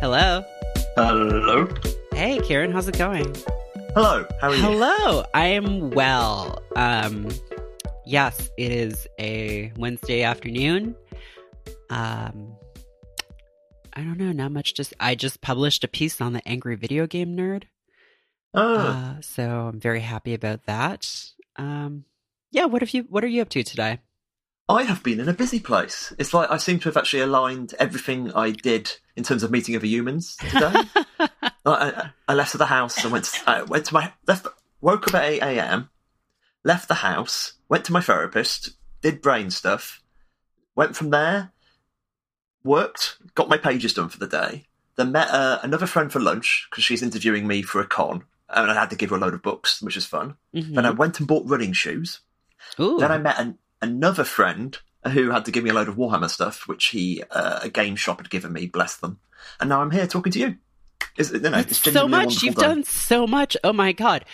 Hello. Hello. Hey, Kieron, how's it going? Hello. How are you? Hello. I am well. Um, yes, it is a Wednesday afternoon. Um, I don't know, not much. Just I just published a piece on the Angry Video Game Nerd. Oh, Uh, so I'm very happy about that. Um, yeah. What have you? What are you up to today? I have been in a busy place. It's like I seem to have actually aligned everything I did in terms of meeting other humans today. I, I, left the house and went to, I went to my left. Woke up at eight a.m. Left the house. Went to my therapist. Did brain stuff. Went from there. Worked. Got my pages done for the day. Then met uh, another friend for lunch because she's interviewing me for a con, and I had to give her a load of books, which was fun. Mhm. Then I went and bought running shoes. Ooh. Then I met an, another friend who had to give me a load of Warhammer stuff, which he uh, a game shop had given me. Bless them. And now I'm here talking to you. You know, it's so much. You've day. done so much. Oh my god.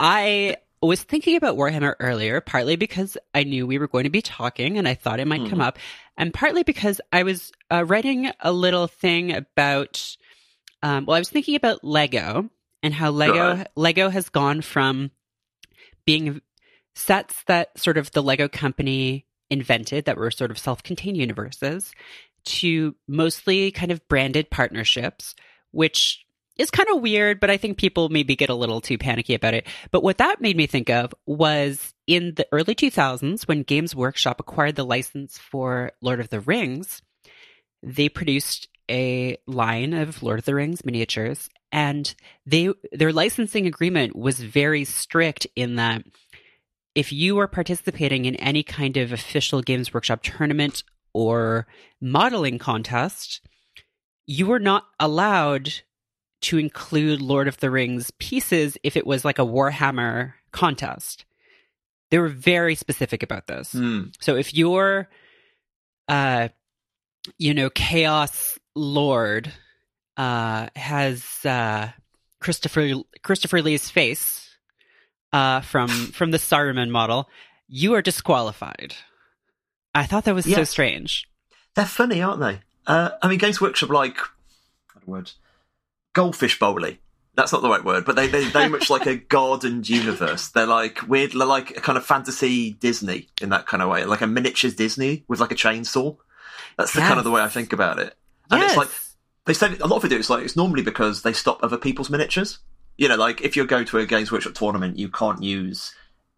I was thinking about Warhammer earlier, partly because I knew we were going to be talking and I thought it might come Mhm. up, and partly because I was uh, writing a little thing about. Um, well, I was thinking about Lego and how Lego. Lego has gone from being sets that sort of the Lego company invented that were sort of self-contained universes to mostly kind of branded partnerships, which is kind of weird, but I think people maybe get a little too panicky about it. But what that made me think of was in the early 2000s when Games Workshop acquired the license for Lord of the Rings, they produced a line of Lord of the Rings miniatures and they their licensing agreement was very strict in that if you were participating in any kind of official Games Workshop tournament or modeling contest, you were not allowed to include Lord of the Rings pieces if it was like a Warhammer contest. They were very specific about this. Hmm. So if your, uh, you know, Chaos Lord uh, has uh, Christopher Christopher Lee's face uh, from from the Saruman model, you are disqualified. I thought that was so strange. They're funny, aren't they? Uh, I mean, Games Workshop like word? Goldfish bowly. That's not the right word, but they they very much like a god and universe. They're like weird, they're like a kind of fantasy Disney in that kind of way, like a miniatures Disney with like a chainsaw. That's the kind of the way I think about it. And yes. it's like they said a lot of it is like it's normally because they stop other people's miniatures. You know, like if you go to a Games Workshop tournament, you can't use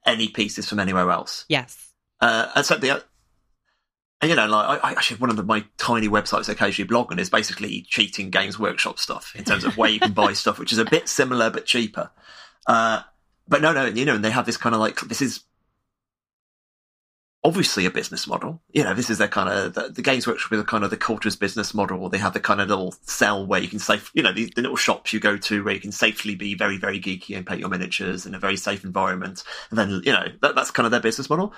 any pieces from anywhere else. yes. Uh, and so the, and you know, like I, I actually one of the, my tiny websites I occasionally blog on is basically cheating Games Workshop stuff in terms of where you can buy stuff, which is a bit similar but cheaper. Uh, but no, no, you know, and they have this kind of like this is obviously a business model. You know, this is their kind of the, the Games Workshop is a kind of the culture's business model. They have the kind of little cell where you can safe, you know, the, the little shops you go to where you can safely be very, very geeky and paint your miniatures in a very safe environment. And then, you know, that, that's kind of their business model.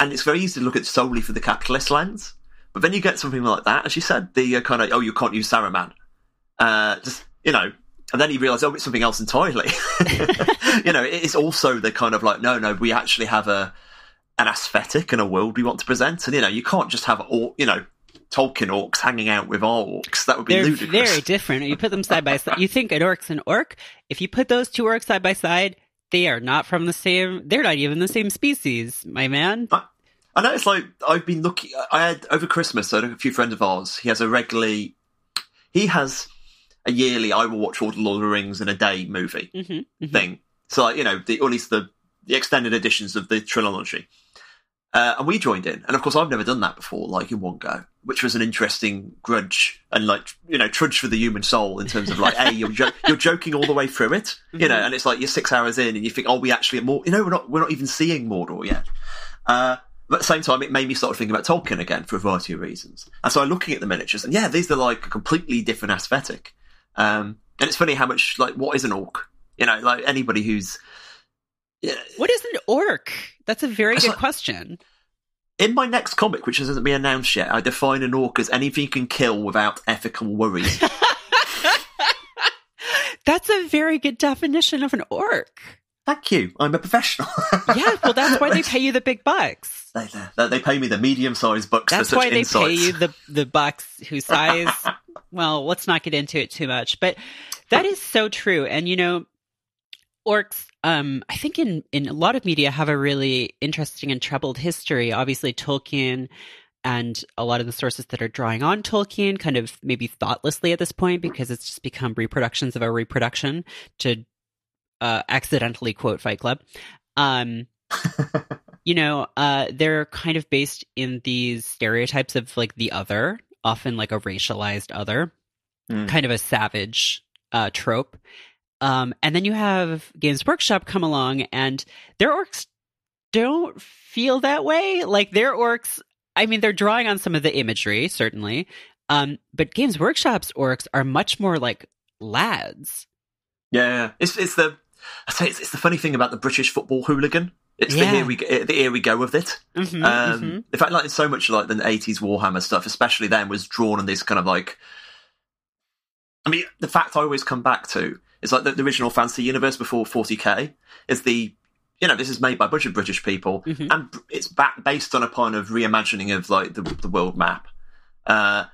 And it's very easy to look at solely for the capitalist lens. But then you get something like that, as you said, the uh, kind of, oh, you can't use Saruman. Uh, just, you know, and then you realise, oh, it's something else entirely. you know, it's also the kind of like, no, no, we actually have a an aesthetic and a world we want to present. And, you know, you can't just have, all, you know, Tolkien orcs hanging out with our orcs. That would be They're ludicrous. very different. You put them side by side. You think an orc's an orc. If you put those two orcs side by side, they are not from the same. They're not even the same species, my man. I know it's like I've been looking. I had over Christmas. I had a few friends of ours. He has a regularly. He has a yearly. I will watch all the Lord of the Rings in a day movie hmm thing. So like, you know, the, or at least the the extended editions of the trilogy. Uh, and we joined in, and of course, I've never done that before, like in one go, which was an interesting grudge and like you know trudge for the human soul in terms of like, a you're jo- you're joking all the way through it, you know, Mhm. and it's like you're six hours in, and you think, oh, we actually at more, you know, we're not we're not even seeing Mordor yet. Uh, but at the same time, it made me start thinking about Tolkien again for a variety of reasons. And so I'm looking at the miniatures, and yeah, these are like a completely different aesthetic. Um, and it's funny how much like what is an orc? You know, like anybody who's What is an orc? That's a very It's good like- question. in my next comic, which hasn't been announced yet, I define an orc as anything you can kill without ethical worries. That's a very good definition of an orc. Thank you. I'm a professional. Yeah, well, that's why they pay you the big bucks. they, they, they pay me the medium-sized bucks That's for such why they insights. pay you the the bucks whose size well, let's not get into it too much, but that is so true. And you know, orcs, um, I think in in a lot of media have a really interesting and troubled history. Obviously, Tolkien and a lot of the sources that are drawing on Tolkien kind of maybe thoughtlessly at this point because it's just become reproductions of a reproduction to uh, accidentally quote Fight Club. Um, you know, uh, they're kind of based in these stereotypes of like the other, often like a racialized other, mm. kind of a savage uh, trope. Um, and then you have Games Workshop come along, and their orcs don't feel that way. Like their orcs, I mean, they're drawing on some of the imagery, certainly. Um, but Games Workshop's orcs are much more like lads. Yeah, it's it's the I say it's, it's the funny thing about the British football hooligan it's yeah. the here we the here we go with it. Mm-hmm, um, mm-hmm. In fact, like it's so much like the eighties Warhammer stuff, especially then, was drawn on this kind of like. I mean, the fact I always come back to is like the, the original fantasy universe before 40k is the you know this is made by a bunch of British people mm-hmm. and it's back based on a kind of reimagining of like the, the world map, uh,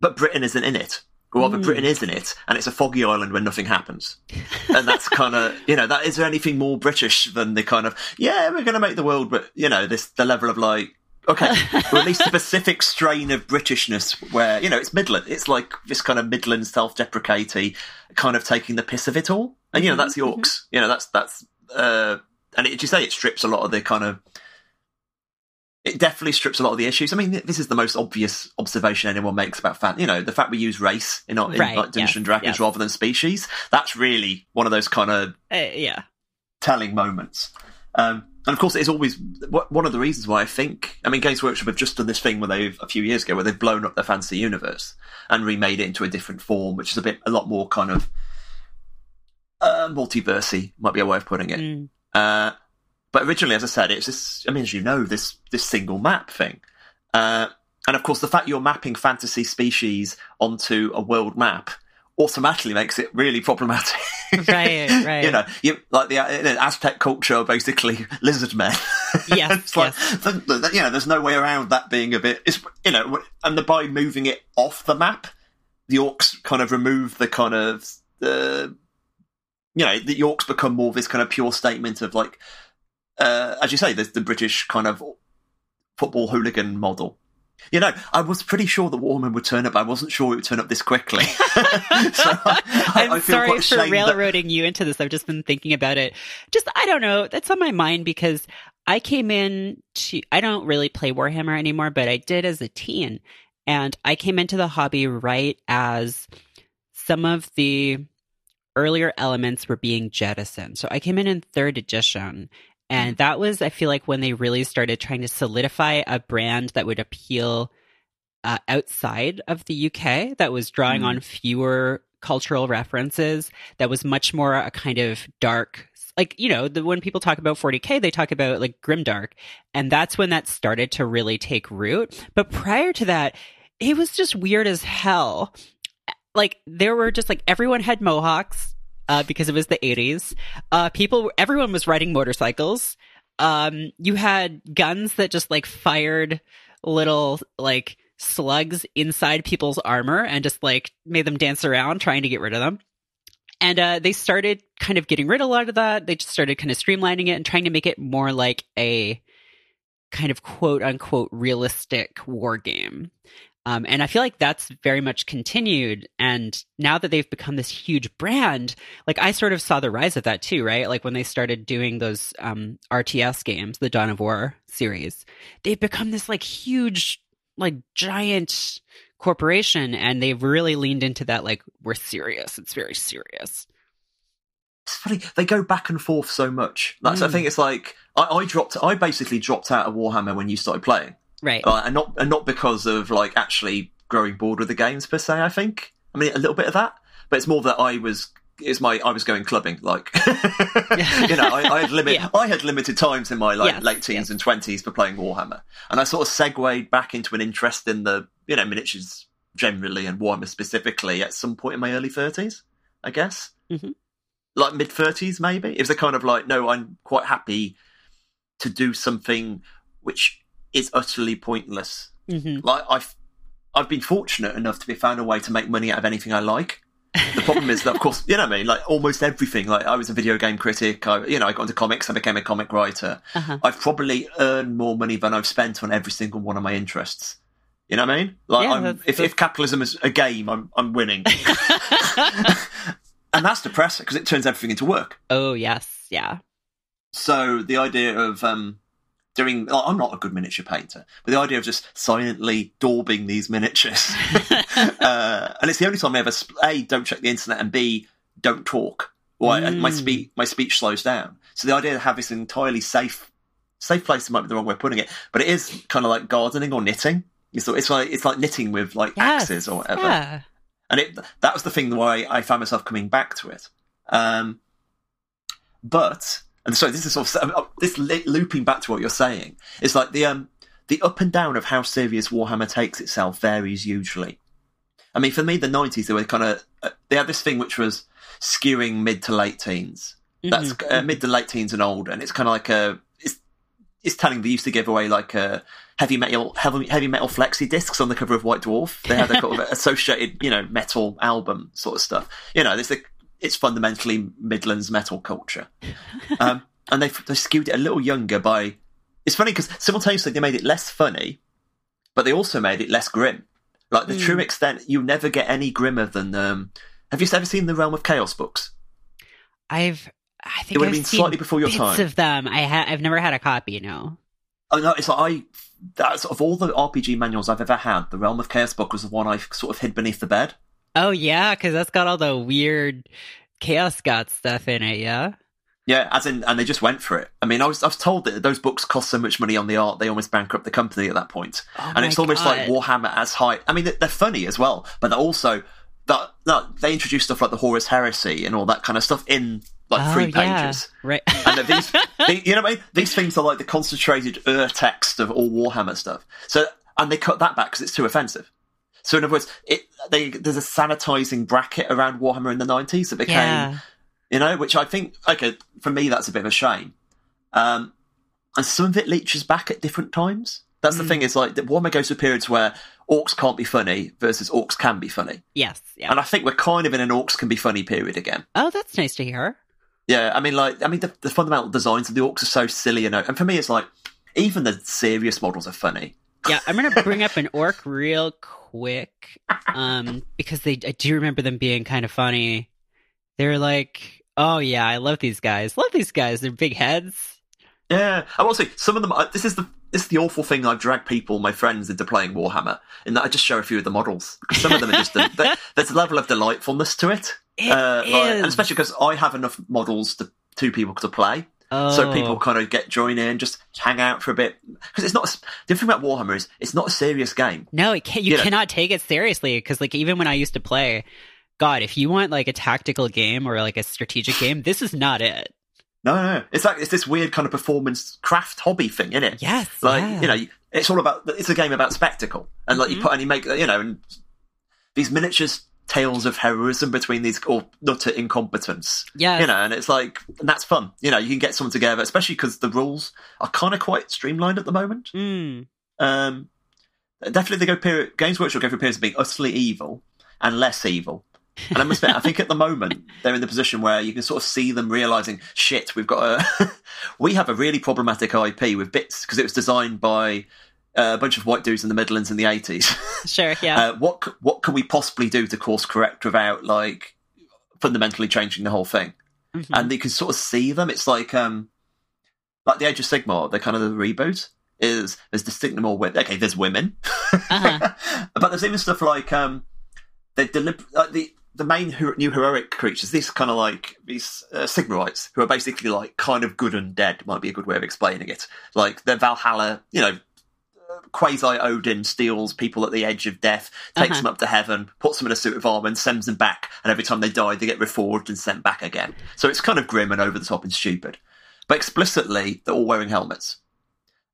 but Britain isn't in it rather mm. Britain is in it, and it's a foggy island where nothing happens. And that's kind of, you know, that is there anything more British than the kind of, yeah, we're going to make the world, but you know, this the level of like, okay, or at least a specific strain of Britishness where you know it's Midland, it's like this kind of Midland self-deprecating, kind of taking the piss of it all, and you know that's Yorks, mm-hmm. mm-hmm. you know that's that's, uh, and it, you say it strips a lot of the kind of it definitely strips a lot of the issues. I mean, this is the most obvious observation anyone makes about fan. You know, the fact we use race in, in right, like Dungeons yes, and Dragons yes. rather than species. That's really one of those kind of uh, yeah telling moments. Um, and of course, it's always one of the reasons why I think. I mean, Games Workshop have just done this thing where they've a few years ago where they've blown up their fantasy universe and remade it into a different form, which is a bit a lot more kind of uh, multiversy, might be a way of putting it. Mm. Uh, but originally, as I said, it's this. I mean, as you know, this this single map thing, uh, and of course, the fact you're mapping fantasy species onto a world map automatically makes it really problematic. Right, right. you know, you, like the uh, Aztec culture, basically lizard men. Yes, like, yes. The, the, you know, there's no way around that being a bit. It's you know, and the, by moving it off the map, the orcs kind of remove the kind of the. You know, the orcs become more of this kind of pure statement of like uh, as you say, there's the British kind of football hooligan model. You know, I was pretty sure the Warman would turn up. I wasn't sure it would turn up this quickly. so I, am sorry for railroading that... you into this. I've just been thinking about it. Just, I don't know. That's on my mind because I came in to, I don't really play Warhammer anymore, but I did as a teen. And I came into the hobby right as some of the earlier elements were being jettisoned. So I came in in third edition and that was, I feel like, when they really started trying to solidify a brand that would appeal uh, outside of the UK, that was drawing mm. on fewer cultural references, that was much more a kind of dark like you know the, when people talk about 40k they talk about like grimdark. And that's when that started to really take root. But prior to that it was just weird as hell. Like there were just like everyone had mohawks uh, because it was the 80s. Uh, people, everyone was riding motorcycles. Um, you had guns that just like fired little like slugs inside people's armor and just like made them dance around trying to get rid of them. And uh, they started kind of getting rid of a lot of that. They just started kind of streamlining it and trying to make it more like a kind of quote unquote realistic war game. Um, and I feel like that's very much continued. And now that they've become this huge brand, like I sort of saw the rise of that too, right? Like when they started doing those um, RTS games, the Dawn of War series, they've become this like huge, like giant corporation. And they've really leaned into that, like, we're serious. It's very serious. It's funny. They go back and forth so much. That's, mm. I think it's like, I, I dropped, I basically dropped out of Warhammer when you started playing right? Uh, and not and not because of like actually growing bored with the games per se. I think. I mean, a little bit of that, but it's more that I was it's my I was going clubbing like you know I, I had limit yeah. I had limited times in my like yes, late teens yes. and twenties for playing Warhammer, and I sort of segued back into an interest in the you know miniatures generally and Warhammer specifically at some point in my early thirties, I guess, mm-hmm. like mid thirties maybe. It was a kind of like no, I'm quite happy to do something which is utterly pointless. Mm-hmm. Like I've I've been fortunate enough to be found a way to make money out of anything I like. The problem is that, of course, you know what I mean. Like almost everything. Like I was a video game critic. I, you know, I got into comics. I became a comic writer. Uh-huh. I've probably earned more money than I've spent on every single one of my interests. You know what I mean? Like, Yeah, I'm, that's- if, that's- if capitalism is a game, I'm I'm winning, and that's depressing because it turns everything into work. oh yes, yeah. So the idea of um, doing, like, I'm not a good miniature painter, but the idea of just silently daubing these miniatures, uh, and it's the only time I ever sp- a don't check the internet and b don't talk. Or I- my Mm. speech my speech slows down. So the idea of having this entirely safe safe place might be the wrong way of putting it, but it is kind of like gardening or knitting. It's, it's like it's like knitting with like Yes, axes or whatever Yeah. and it that was the thing why I found myself coming back to it. Um, but and so this is sort of uh, this looping back to what you're saying. It's like the um the up and down of how serious Warhammer takes itself varies hugely. I mean, for me, the '90s they were kind of uh, they had this thing which was skewing mid to late teens. That's Mhm. uh, mid to late teens and old, and it's kind of like a it's it's telling they used to give away like a heavy metal heavy, heavy metal flexi discs on the cover of White Dwarf. They had a kind of associated you know metal album sort of stuff. You know, it's a, it's fundamentally Midlands metal culture, um, and they they skewed it a little younger by. It's funny because simultaneously they made it less funny, but they also made it less grim. Like the Mm. true extent, you never get any grimmer than. Um, have you ever seen the Realm of Chaos books? I've I It think would I've have been seen slightly before your bits time. of them. I ha- I've never had a copy. No. Oh no, it's like I that's of all the RPG manuals I've ever had, the Realm of Chaos book was the one I sort of hid beneath the bed. Oh yeah, because that's got all the weird chaos god stuff in it. Yeah. Yeah, as in, and they just went for it. I mean, I was I was told that those books cost so much money on the art they almost bankrupt the company at that point. Oh and it's almost like Warhammer as high. I mean, they're, funny as well, but they're also that that they introduce stuff like the Horus Heresy and all that kind of stuff in like Oh, three yeah. pages. Right. And these, they, you know what I mean? These things are like the concentrated ur text of all Warhammer stuff. So, and they cut that back because it's too offensive. So, in other words, it they, there's a sanitizing bracket around Warhammer in the '90s that became, yeah. you know, which I think, okay, for me, that's a bit of a shame. Um, and some of it leeches back at different times. That's the Mm. thing is like that Warhammer goes through periods where orcs can't be funny versus orcs can be funny, Yes. Yeah. and I think we're kind of in an orcs can be funny period again. Oh, that's nice to hear. Yeah, I mean, like, I mean, the, the fundamental designs of the orcs are so silly, and and for me, it's like even the serious models are funny. Yeah, I'm gonna bring up an orc real quick, um, because they I do remember them being kind of funny. They're like, oh yeah, I love these guys. Love these guys. They're big heads. Yeah, I will say some of them. I- This is the this is the awful thing. I've dragged people, my friends, into playing Warhammer, in that I just show a few of the models. Some of them are just there- there's a level of delightfulness to it, It uh, like- and especially because I have enough models to two people to play. Oh. So people kind of get join in, just hang out for a bit. Because it's not the thing about Warhammer is it's not a serious game. No, it can, you You know- cannot take it seriously because, like, even when I used to play, God, if you want like a tactical game or like a strategic game, this is not it. No, no, it's like it's this weird kind of performance craft hobby thing, isn't it? Yes, like yeah. you know, it's all about it's a game about spectacle, and like you Mhm. put and you make you know and these miniatures tales of heroism between these or utter incompetence. Yeah, You know, and it's like and that's fun. You know, you can get someone together, especially because the rules are kind of quite streamlined at the moment. Mm. Um, definitely, they go period. Games Workshop go through periods of being utterly evil and less evil. And I must admit, I think at the moment they're in the position where you can sort of see them realizing, shit, we've got a, we have a really problematic IP with bits because it was designed by uh, a bunch of white dudes in the Midlands in the eighties. Sure. Yeah. uh, what what can we possibly do to course correct without like fundamentally changing the whole thing? Mhm. and you can sort of see them. It's like um, like the Age of Sigmar, the kind of the reboot is there's distinctly more women. Okay, there's women, Uh-huh. but there's even stuff like um, they delib- like the the main new heroic creatures. These kind of like these uh, Sigmarites who are basically like kind of good and dead might be a good way of explaining it. Like they're Valhalla, you know. Quasi Odin steals people at the edge of death, takes Uh-huh. them up to heaven, puts them in a suit of armor, and sends them back. And every time they die, they get reforged and sent back again. So it's kind of grim and over the top and stupid. But explicitly, they're all wearing helmets.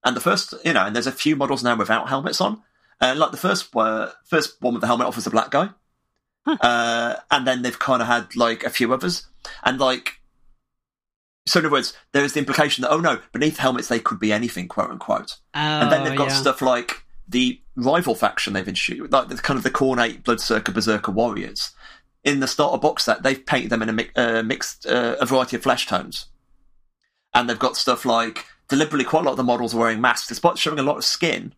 And the first, you know, and there's a few models now without helmets on. And like the first, uh, first one with the helmet off was a black guy. Huh. Uh, and then they've kind of had like a few others. And like, so in other words, there is the implication that, oh no, beneath helmets they could be anything, quote unquote. oh, And then they've got yeah. stuff like the rival faction they've introduced, like the kind of the Khornate Bloodsucker Berserker warriors, in the starter box set, they've painted them in a mi- uh, mixed uh, a variety of flesh tones, and they've got stuff like deliberately quite a lot of the models are wearing masks, despite showing a lot of skin.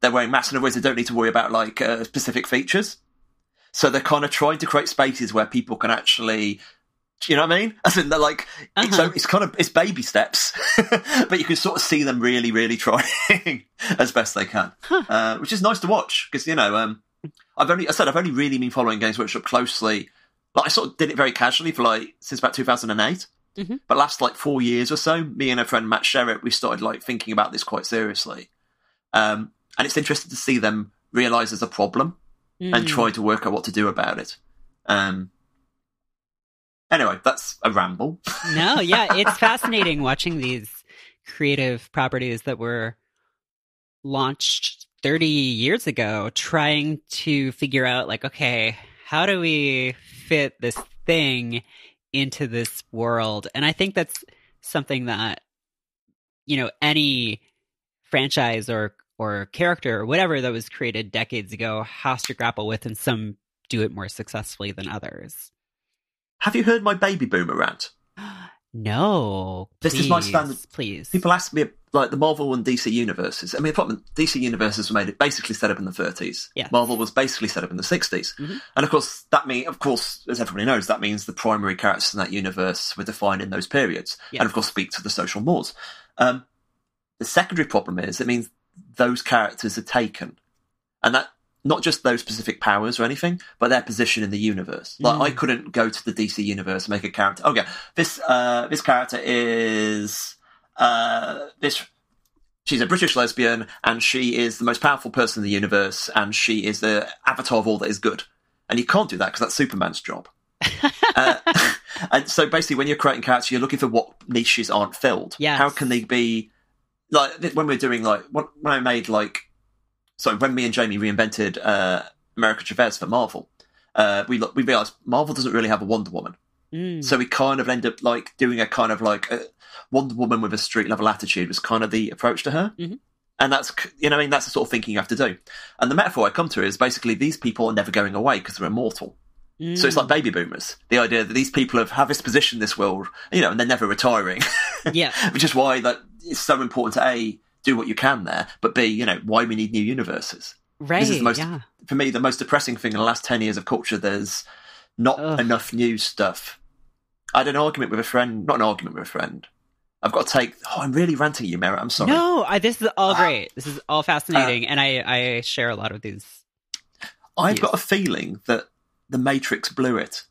They're wearing masks in other ways they don't need to worry about like uh, specific features. So they're kind of trying to create spaces where people can actually do you know what I mean? I in, they're like, it's, Uh-huh. it's kind of, it's baby steps, but you can sort of see them really, really trying as best they can, Huh. uh, which is nice to watch because, you know, um, I've only, I said, I've only really been following Games Workshop closely. Like, I sort of did it very casually for like, since about 2008. Mhm. But last like four years or so, me and a friend Matt Sherritt, we started like thinking about this quite seriously. Um, and it's interesting to see them realize there's a problem and Mm. try to work out what to do about it. Um, anyway, that's a ramble. no, yeah, it's fascinating watching these creative properties that were launched 30 years ago trying to figure out like okay, how do we fit this thing into this world? And I think that's something that you know, any franchise or or character or whatever that was created decades ago has to grapple with and some do it more successfully than others. Have you heard my baby boomer rant? No. This is my please, standard- Please. People ask me like the Marvel and DC universes. I mean, problem DC universes were made basically set up in the 30s. Yeah. Marvel was basically set up in the 60s, Mhm. and of course that mean, of course, as everybody knows, that means the primary characters in that universe were defined in those periods, Yeah. and of course speak to the social mores. Um, the secondary problem is it means those characters are taken, and that not just those specific powers or anything, but their position in the universe. Like Mm. I couldn't go to the DC universe and make a character. Okay, this uh, this character is uh, this. She's a British lesbian, and she is the most powerful person in the universe, and she is the avatar of all that is good. And you can't do that because that's Superman's job. uh, and so basically, when you're creating characters, you're looking for what niches aren't filled. Yeah. How can they be like when we're doing like when when I made like sorry when me and Jamie reinvented uh, America Chavez for Marvel, uh, we we realized Marvel doesn't really have a Wonder Woman, Mm. so we kind of end up like doing a kind of like a Wonder Woman with a street level attitude was kind of the approach to her. Mhm. And that's, you know, I mean, that's the sort of thinking you have to do. And the metaphor I come to is basically these people are never going away because they're immortal. So it's like baby boomers. The idea that these people have, have this position in this world, you know, and they're never retiring. yeah. Which is why that it's so important to A, do what you can there, but B, you know, why we need new universes. Right. is the most- yeah. For me, the most depressing thing in the last 10 years of culture, there's not Ugh. enough new stuff. I had an argument with a friend, not an argument with a friend. I've got to take, oh, I'm really ranting at you, Merritt. I'm sorry. No, I, this is all Ah. great. This is all fascinating, and I I share a lot of these. I've Yes. got a feeling that the Matrix blew it.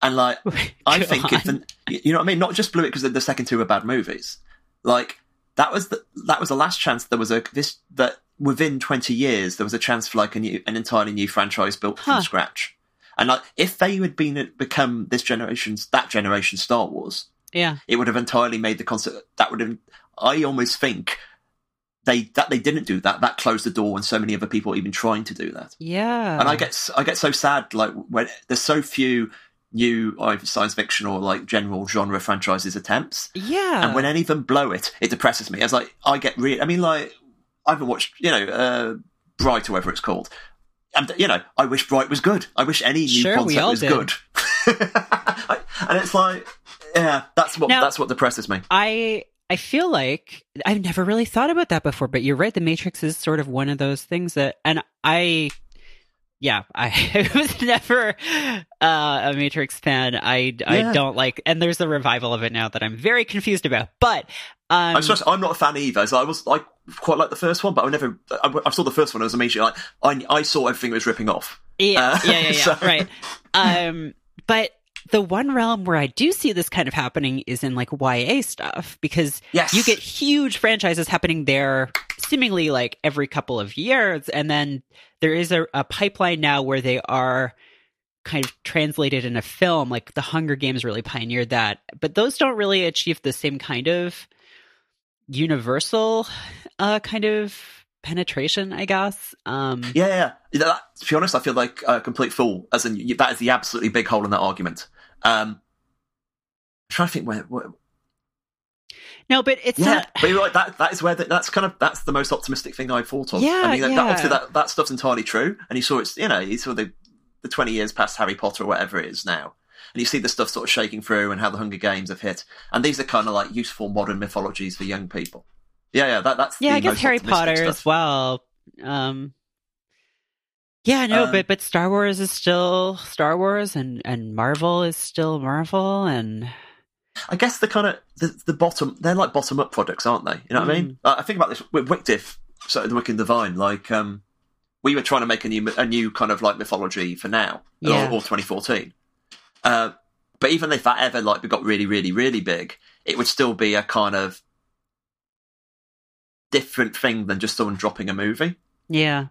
And like, I think if the, you know what I mean, not just blew it because the second two were bad movies. Like that was the that was the last chance there was a this that within twenty years there was a chance for like a new an entirely new franchise built Huh. from scratch. And like if they had been become this generation's that generation's Star Wars, yeah, it would have entirely made the concept that would have. I almost think they that they didn't do that. That closed the door on so many other people even trying to do that yeah, and I get I get so sad like when there's so few new either science fiction or like general genre franchises attempts, yeah, and when any of them blow it, it depresses me. As like I get really, I mean, like I haven't watched you know uh, Bright or whatever it's called. And you know, I wish Bright was good. I wish any new Sure, concept was did. good. And it's like, yeah, that's what Now- that's what depresses me. I I feel like I've never really thought about that before, but you're right. The Matrix is sort of one of those things that, and I, yeah, I was never uh, a Matrix fan. I I don't like, and there's a revival of it now that I'm very confused about. But um, I'm, I'm not a fan either. So I was I quite like the first one, but I never. I, I saw the first one. I was immediately like, I, I saw everything it was ripping off. Yeah, Uh, yeah, yeah, yeah. so- Right. Um, but the one realm where I do see this kind of happening is in like YA stuff because Yes, you get huge franchises happening there seemingly like every couple of years. And then there is a, a pipeline now where they are kind of translated in a film. Like the Hunger Games really pioneered that, but those don't really achieve the same kind of universal uh, kind of penetration, I guess. Um, Yeah, yeah. That, to be honest, I feel like a complete fool. As in, that is the absolutely big hole in that argument. Um, I'm trying to think where. where No, but it's Yeah, not. but you're right. That that is where the, that's kind of that's the most optimistic thing I've thought of. Yeah, I mean, that, yeah. that, obviously that that stuff's entirely true. And you saw it's you know you saw the the twenty years past Harry Potter or whatever it is now, and you see the stuff sort of shaking through and how the Hunger Games have hit. And these are kind of like useful modern mythologies for young people. Yeah, yeah, that, that's Yeah, the I guess Harry Potter stuff. as well. Um, yeah, no, Um, but but Star Wars is still Star Wars, and and Marvel is still Marvel, and I guess the kind of the, the bottom they're like bottom up products, aren't they? You know what I Mm. mean? Uh, I think about this with WicDiv, so the Wicked Divine. Like, um, we were trying to make a new a new kind of like mythology for now, Yeah. or, or 2014. Uh, but even if that ever like got really, really, really big, it would still be a kind of different thing than just someone dropping a movie. yeah,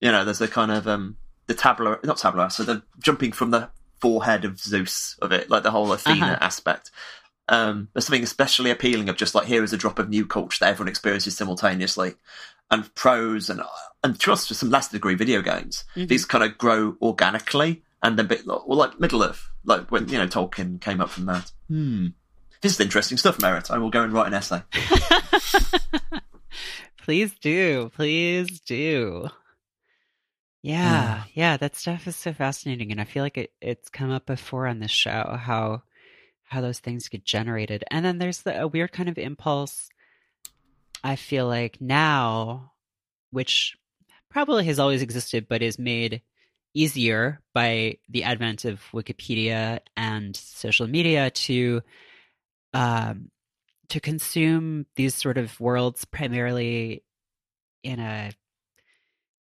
You know, there's a kind of um the tabula, not tabula, so the jumping from the forehead of Zeus of it, like the whole Athena Uh-huh. aspect. Um, there's something especially appealing of just like here is a drop of new culture that everyone experiences simultaneously, and pros and and trust to some lesser degree video games. Mhm. These kind of grow organically and then bit well like Middle Earth, like when you know Tolkien came up from that. Hmm. This is interesting stuff, Merritt. I will go and write an essay. please do, please do. Yeah, yeah, that stuff is so fascinating, and I feel like it, it's come up before on this show how how those things get generated, and then there's the a weird kind of impulse. I feel like now, which probably has always existed, but is made easier by the advent of Wikipedia and social media to um, to consume these sort of worlds primarily in a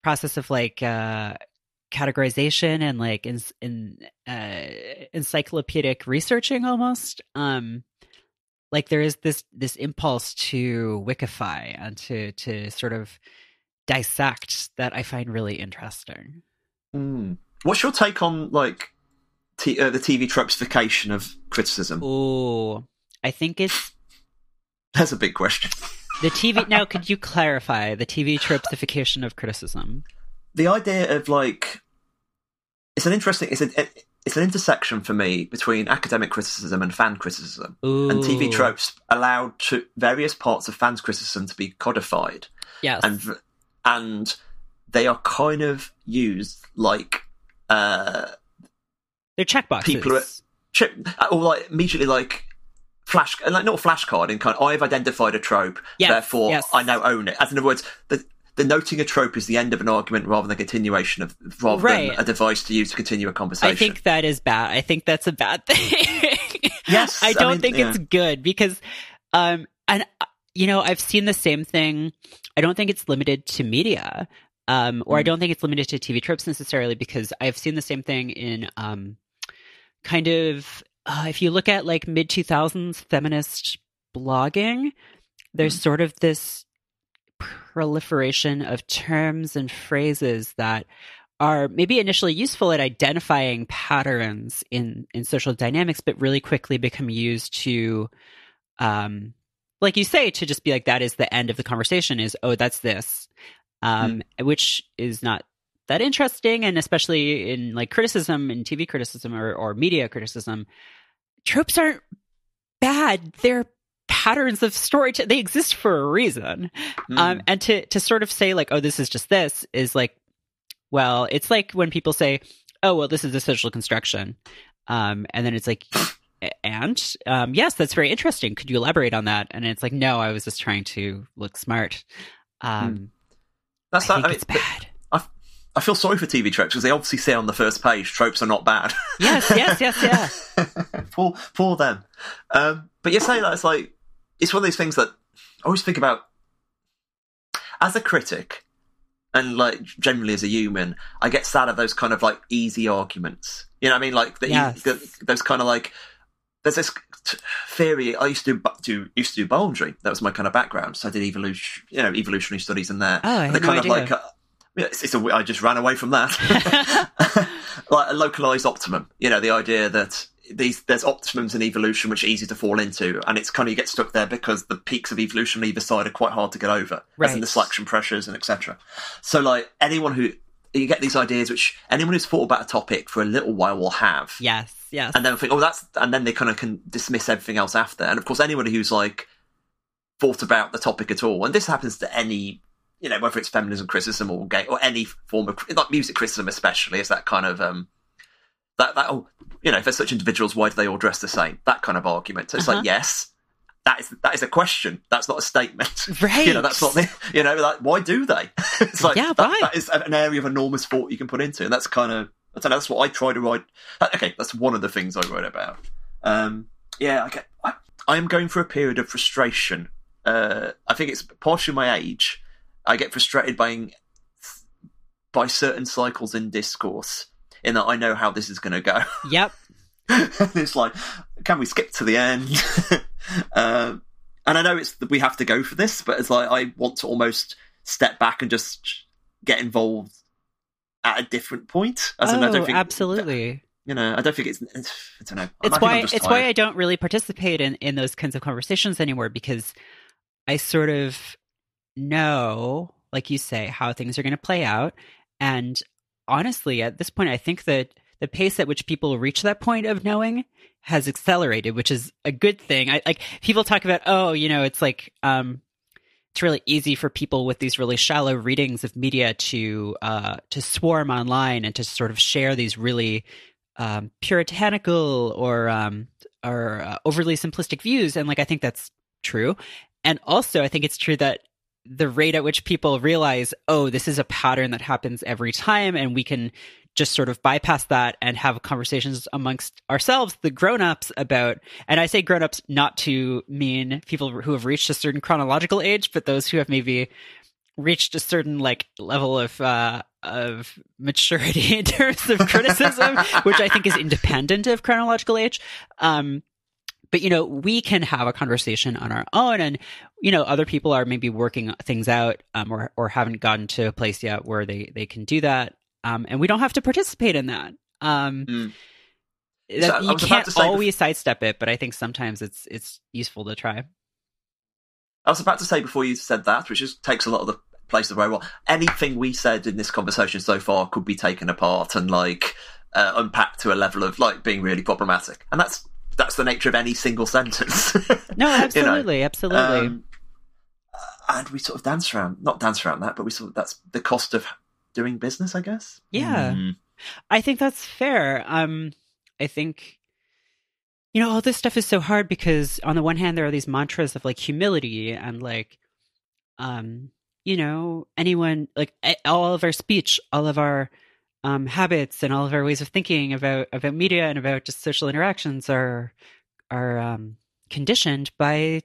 process of like uh, categorization and like in, in uh, encyclopedic researching almost. Um, like there is this this impulse to wikify and to to sort of dissect that I find really interesting. Hmm. What's your take on like t- uh, the TV tropesification of criticism? Oh, I think it's That's a big question. The TV. now, could you clarify the TV tropesification of criticism? the idea of like it's an interesting it's an it's an intersection for me between academic criticism and fan criticism Ooh. and tv tropes allowed to various parts of fans criticism to be codified Yes. and and they are kind of used like uh They're checkboxes. people are- or like immediately like flash like not flashcard in kind of I've identified a trope, Yes, therefore yes. I now own it. As in other words, the the noting a trope is the end of an argument rather than a continuation of rather Right. than a device to use to continue a conversation. I think that is bad. I think that's a bad thing. Yes, I I don't mean, think yeah. it's good because, um, and uh, you know, I've seen the same thing. I don't think it's limited to media, um, or I Mm. don't think it's limited to TV tropes necessarily because I've seen the same thing in, um, kind of, uh, if you look at like mid two thousands feminist blogging, there's Mm. sort of this proliferation of terms and phrases that are maybe initially useful at identifying patterns in in social dynamics but really quickly become used to um like you say to just be like that is the end of the conversation is oh that's this um which is not that interesting and especially in like criticism and TV criticism or, or media criticism tropes aren't bad they're patterns of story they exist for a reason Hmm. um, and to to sort of say like, oh, this is just this is like, well, it's like when people say, oh, well, this is a social construction, um, and then it's like, and um, yes, that's very interesting. Could you elaborate on that? And it's like, no, I was just trying to look smart. Um, That's I think I, mean, it's bad. I feel sorry for TV tropes because they obviously say on the first page tropes are not bad. Yes, yes, yes, yeah. poor, poor them. Um, but you say that it's like it's one of those things that I always think about as a critic and like generally as a human. I get sad at those kind of like easy arguments. You know what I mean? Like the, Yes. the those kind of like there's this theory. I used to do, do used to do biology. That was my kind of background. So I did evolution, you know, evolutionary studies in there. Oh, I and they're kind no of idea. like. It's, it's a, I just ran away from that. like a localized optimum. You know, the idea that these there's optimums in evolution which are easy to fall into, and it's kind of you get stuck there because the peaks of evolution on either side are quite hard to get over, as in the selection pressures and etc. So, like anyone who you get these ideas, which anyone who's thought about a topic for a little while will have, yes, yes. and then think, oh, that's, and then they kind of can dismiss everything else after. And of course, anybody who's like thought about the topic at all. And this happens to any, you know, whether it's feminism criticism or gay or any form of like music criticism, especially, is that kind of um that that oh, you know, if they're such individuals, why do they all dress the same? That kind of argument. So it's Uh-huh. like yes. That is that is a question. That's not a statement. Right. You know, that's not the. You know, like why do they? it's like Yeah, that, that is an area of enormous thought you can put into, and that's kind of. I don't know. That's what I try to write. uh, Okay, that's one of the things I wrote about. Um, yeah, I, get, I, I am going through a period of frustration. Uh, I think it's partially my age. I get frustrated by by certain cycles in discourse, in that I know how this is going to go. Yep. it's like, can we skip to the end? um, and I know it's we have to go for this, but it's like I want to almost step back and just get involved at a different point. As in, I oh, don't think, absolutely. You know, I don't think it's. it's I don't know. It's think why it's why. I don't really participate in in those kinds of conversations anymore because I sort of know, like you say, how things are going to play out. And honestly, at this point, I think that the pace at which people reach that point of knowing has accelerated, which is a good thing. I like people talk about, oh, you know, it's like um it's really easy for people with these really shallow readings of media to uh to swarm online and to sort of share these really um puritanical or um or uh, overly simplistic views and like I think that's true. And also I think it's true that the rate at which people realize, oh, this is a pattern that happens every time, and we can just sort of bypass that and have conversations amongst ourselves, the grown-ups, about. And I say grown-ups not to mean people who have reached a certain chronological age, but those who have maybe reached a certain like level of uh, of maturity in terms of criticism, which I think is independent of chronological age. Um, but you know we can have a conversation on our own and you know other people are maybe working things out um, or or haven't gotten to a place yet where they they can do that um, and we don't have to participate in that um, Mm. that- So you can't to say bef- always sidestep it but i think sometimes it's it's useful to try I was about to say before you said that, which just takes a lot of the place of very well. Anything we said in this conversation so far could be taken apart and like uh, unpacked to a level of like being really problematic, and that's that's the nature of any single sentence. no You know, absolutely absolutely um, and we sort of dance around, not dance around that, but we sort of that's the cost of doing business, I guess. Yeah. Mm. I think that's fair. Um, I think, you know, all this stuff is so hard because on the one hand, there are these mantras of like humility and like, um, you know, anyone like all of our speech, all of our um, habits, and all of our ways of thinking about about media and about just social interactions are are um, conditioned by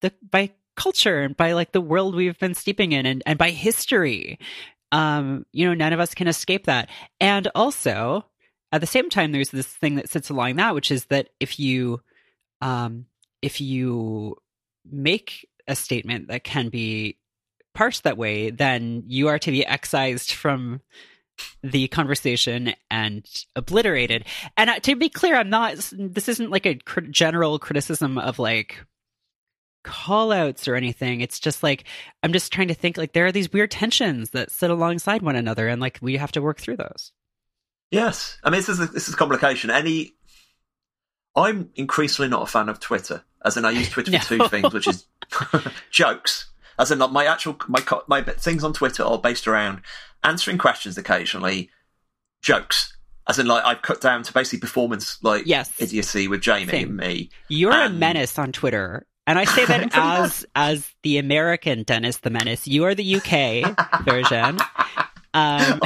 the by culture and by like the world we've been steeping in and, and by history um, you know, none of us can escape that. And also, at the same time, there's this thing that sits along that, which is that if you, um, if you make a statement that can be parsed that way, then you are to be excised from the conversation and obliterated. And to be clear, I'm not. This isn't like a cr- general criticism of like call outs or anything. It's just like I'm just trying to think like there are these weird tensions that sit alongside one another and like we have to work through those. Yes, I mean this is a, this is a complication. Any, I'm increasingly not a fan of Twitter, as in I use Twitter for two things, which is jokes. As in, like, my actual my my things on Twitter are based around answering questions occasionally, jokes. As in, like I've cut down to basically performance like Yes. idiocy with Jamie Same. and me. You're a menace on Twitter. And I say that as as the American Dennis the Menace. You are the UK version. Um,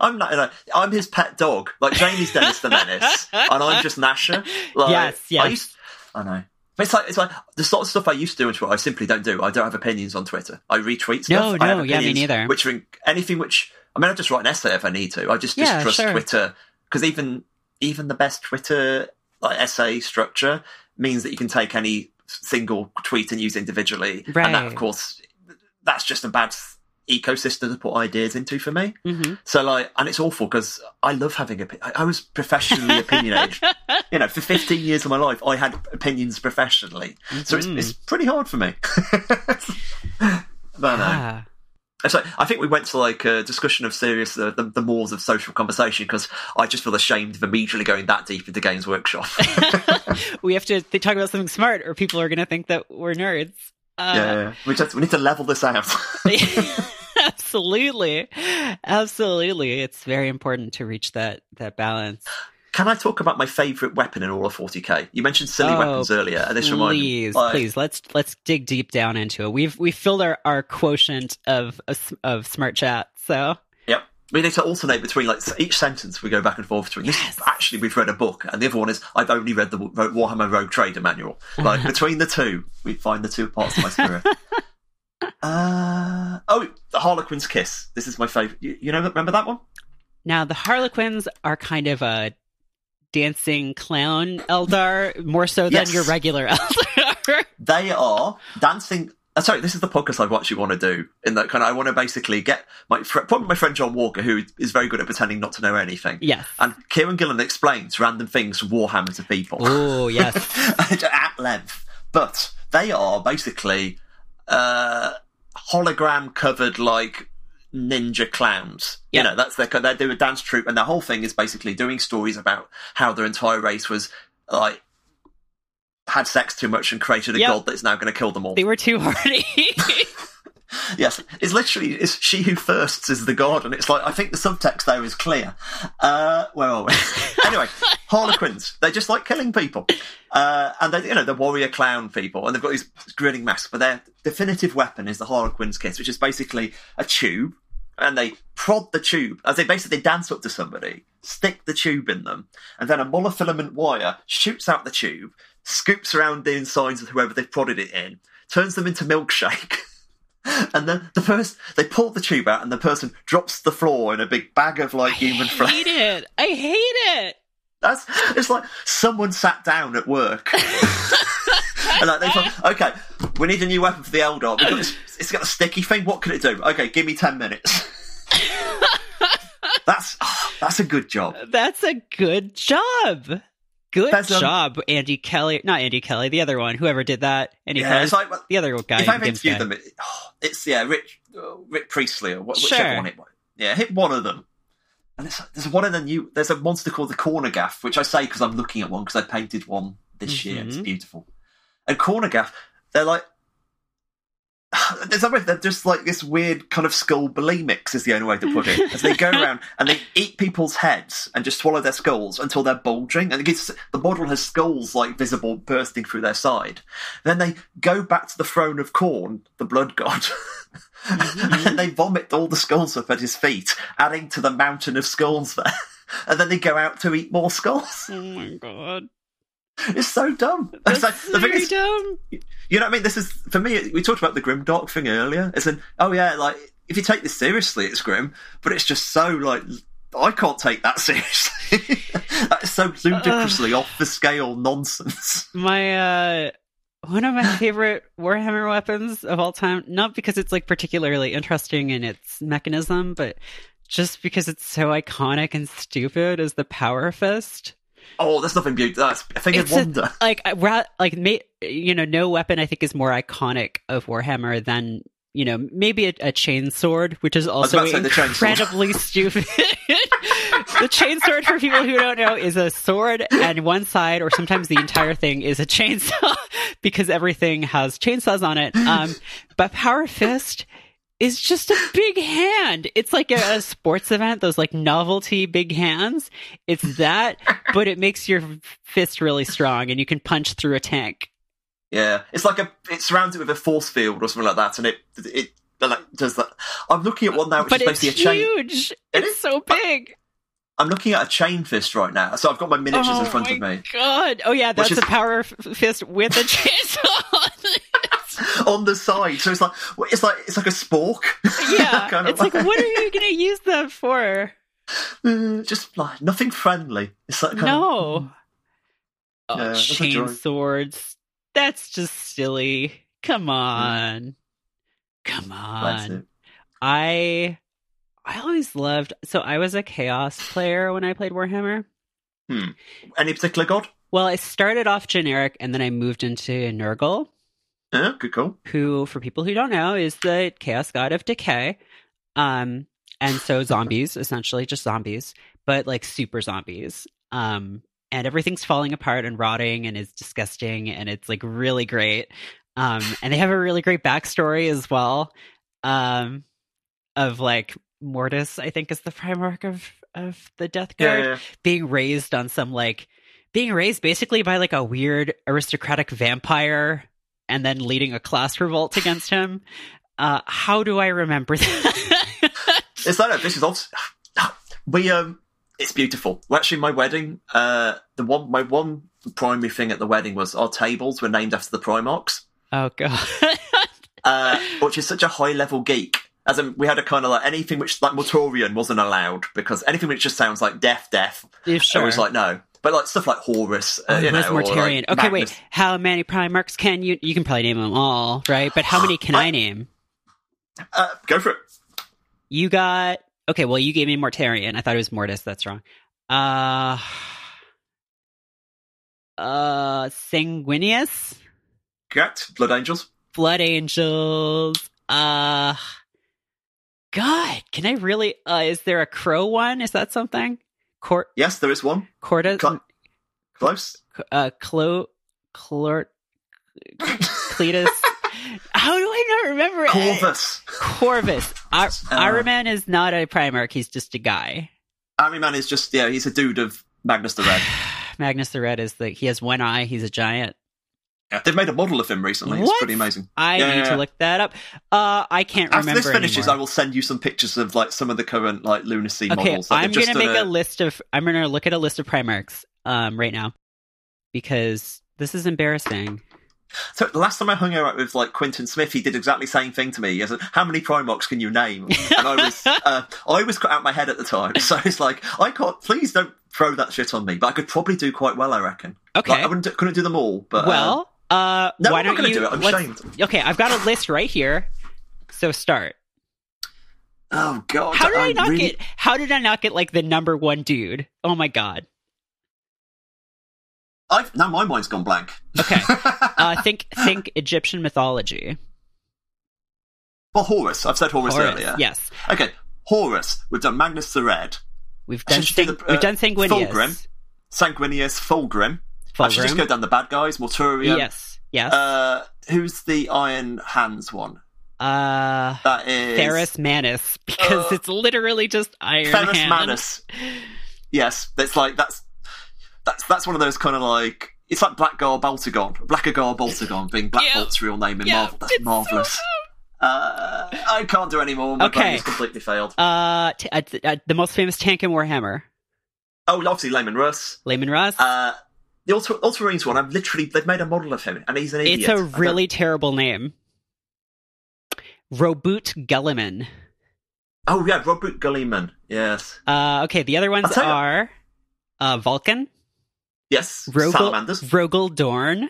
I'm not. Like, I'm his pet dog. Like Jamie's Dennis the Menace, and I'm just Gnasher. Like, Yes, yes. I, used, I know. It's like it's like the sort of stuff I used to do on Twitter. I simply don't do. I don't have opinions on Twitter. I retweet stuff. No, no, yeah, me neither. Which are in, anything which I mean, I just write an essay if I need to. I just Yeah, distrust sure. Twitter because even even the best Twitter like essay structure means that you can take any single tweet and use it individually, and that of course that's just a bad ecosystem to put ideas into for me. mhm. So like, and it's awful because I love having opi- I I was professionally opinionated. you know, for 15 years of my life, I had opinions professionally. So it's, it's pretty hard for me. but no. So I think we went to like a discussion of serious uh, the, the mores of social conversation because I just feel ashamed of immediately going that deep into Games Workshop. we have to talk about something smart, or people are going to think that we're nerds. Uh, yeah, yeah, we just we need to level this out. absolutely, absolutely. It's very important to reach that that balance. Can I talk about my favourite weapon in all of 40k? You mentioned silly oh, weapons earlier, and this reminds me. Please, please, let's let's dig deep down into it. We've we filled our, our quotient of, of smart chat. So yep, we need to alternate between like each sentence we go back and forth between. Yes. This actually we've read a book, and the other one is I've only read the Warhammer Rogue Trader manual. Like between the two, we find the two parts of my spirit. uh, oh, the Harlequin's Kiss. This is my favourite. You, you know, remember that one? Now the Harlequins are kind of a dancing clown Eldar more so than yes. your regular Eldar. they are dancing. Uh, sorry, this is the podcast I actually want to do. In that kind of, I want to basically get my fr- probably my friend John Walker, who is very good at pretending not to know anything. Yes, and Kieron Gillen explains random things from Warhammer to people. Oh yes, at length. But they are basically uh, hologram covered like ninja clowns. Yep. You know, that's their they do a dance troupe, and the whole thing is basically doing stories about how their entire race was like had sex too much and created a yep. god that's now going to kill them all. They were too horny. yes, it's literally it's she who thirsts is the god, and it's like I think the subtext there is clear. Uh, where are we? anyway, Harlequins. They just like killing people, uh, and they you know they're warrior clown people, and they've got these grinning masks. But their definitive weapon is the Harlequin's kiss, which is basically a tube, and they prod the tube as they basically dance up to somebody, stick the tube in them, and then a monofilament wire shoots out the tube, scoops around the insides of whoever they've prodded it in, turns them into milkshake. and then the first they pull the tube out and the person drops the floor in a big bag of like I human flesh. I hate it. I hate it. That's it's like someone sat down at work. and like they thought, okay, we need a new weapon for the Eldar. Got this, it's got a sticky thing. What can it do? Okay, give me ten minutes. that's oh, that's a good job. That's a good job. Good um, job, Andy Kelly. Not Andy Kelly, the other one. Whoever did that. Andy yeah, Kelly. It's like, the other guy. If I've interviewed them, it, oh, it's yeah, Rick, uh, Rick Priestley or what, whichever one it was. Yeah, hit one of them. And there's one in the new. There's a monster called the Corner Gaff, which I say because I'm looking at one because I painted one this mm-hmm. year. It's mm-hmm. beautiful. And Corner Gaff, they're like there's they're just like this weird kind of skull bulimics is the only way to put it. As they go around and they eat people's heads and just swallow their skulls until they're bulging, and gets, the model has skulls like visible bursting through their side. Then they go back to the throne of Khorne, the blood god, mm-hmm, and they mm-hmm. vomit all the skulls up at his feet, adding to the mountain of skulls there. And then they go out to eat more skulls. Oh my god! It's so dumb. That's like, thing is, dumb. You know what I mean? This is for me. We talked about the grim dark thing earlier. It's an oh yeah, like if you take this seriously, it's grim, but it's just so like I can't take that seriously. That's so ludicrously uh, off the scale nonsense. My uh one of my favorite Warhammer weapons of all time, not because it's like particularly interesting in its mechanism, but just because it's so iconic and stupid, is the Power Fist. Oh, that's nothing beautiful. That's a thing of wonder. A, like, like, you know, no weapon I think is more iconic of Warhammer than you know maybe a, a chain sword, which is also incredibly stupid. the chain sword, for people who don't know, is a sword, and one side, or sometimes the entire thing, is a chainsaw because everything has chainsaws on it. Um, but Power Fist is just a big hand. It's like a, a, sports event, those like novelty big hands. It's that, but it makes your fist really strong and you can punch through a tank. Yeah, it's like a it surrounds it with a force field or something like that, and it it like does that. I'm looking at one now, which but is basically a chain. Huge. It it's is so big. I'm looking at a chain fist right now, so I've got my miniatures oh in front of me. God! Oh yeah, that's is... a power fist with a chainsaw. on the side. So it's like it's like it's like a spork. Yeah, kind of it's like what are you going to use that for? Uh, just like nothing friendly. It's like no. Of, oh, yeah, chain swords. That's just silly. Come on, come on. I I always loved. So I was a chaos player when I played Warhammer. Hmm. Any particular god? Well, I started off generic, and then I moved into Nurgle. Yeah, good call. Who, for people who don't know, is the chaos god of decay. Um, and so zombies, essentially just zombies, but like super zombies. Um, and everything's falling apart and rotting and it's disgusting and it's like really great. Um, and they have a really great backstory as well. Um, of like Mortis, I think is the Primarch of of the Death Guard, Yeah, yeah. being raised on some like being raised basically by like a weird aristocratic vampire and then leading a class revolt against him. Uh, how do I remember that? It's like this is also we um. It's beautiful. Well, actually, my wedding, uh, the one, my one primary thing at the wedding was our tables were named after the Primarchs, oh god. uh, which is such a high level geek. As in, we had a kind of like anything which like Mortarion wasn't allowed because anything which just sounds like death, death. Yeah, Sure. It was like no, but like stuff like Horus, uh, Oh, you know, Mortarion. like, okay, Magnus. wait. How many Primarchs can you? You can probably name them all, right? But how many can I name? Uh, go for it. You got okay. Well, you gave me Mortarion. I thought it was Mortis. That's wrong. Uh, uh, Sanguinius, Correct. Blood Angels. Blood Angels. Uh, God, can I really? Uh, is there a crow one? Is that something? Court, Yes, there is one. Corda, Cl- Close. uh, Clo, Clort, Cletus. How do I not remember it? Corvus. Corvus. Ar- Uh, is not a Primarch. He's just a guy. Ahriman is just yeah, he's a dude of Magnus the Red. Magnus the Red is the he has one eye. He's a giant. Yeah, they've made a model of him recently. What? It's pretty amazing. I Yeah, need yeah, to look that up. Uh, I can't After remember. this finishes, anymore. I will send you some pictures of like some of the current like lunacy Okay, models. I'm gonna make done a list of. I'm gonna look at a list of Primarchs um right now because this is embarrassing. So the last time I hung out with like Quintin Smith, he did exactly the same thing to me. He said, "How many Primarchs can you name?" And I was, uh, I was cut out my head at the time, so it's like I can't. Please don't throw that shit on me. But I could probably do quite well, I reckon. Okay. Like, I wouldn't, couldn't do them all, but uh, well, uh, no, why I'm don't you? do it. I'm. Okay, I've got a list right here. So start. Oh god, How did I, not really- get? How did I not get like the number one dude? Oh my god. I've now my mind's gone blank. Okay. Uh, think think Egyptian mythology. well, Horus. I've said Horus, Horus, earlier. Yes, Okay, Horus. We've done Magnus the Red, we've done. should do the, uh, we've done Sanguinius. Fulgrim. Sanguinius, Fulgrim. I should just go down the bad guys. Mortarion. Yes. Yes. Uh, who's the Iron Hands one? Uh, That is Ferrus Manus, because Uh, it's literally just Iron Ferrus Hand. Manus. Yes, it's like that's that's that's one of those kind of like it's like Blackguard Boltagon, Blackagar Boltagon being Black Yeah. Bolt's real name in Yeah, Marvel. That's it's so marvelous. uh, I can't do any more. My Okay. brain has completely failed. Uh, t- uh, t- uh, the most famous tank in Warhammer, Oh, obviously Leman Russ. Leman Russ. Uh, the Ultra, Ultramarines one, I've literally they've made a model of him, and he's an idiot. it's a really terrible name. Roboute Guilliman. Oh yeah, Robert Guilliman. Yes, Uh, okay, the other ones I'll tell you- are uh, Vulcan, yes. Rogal, Salamanders. Rogal Dorn.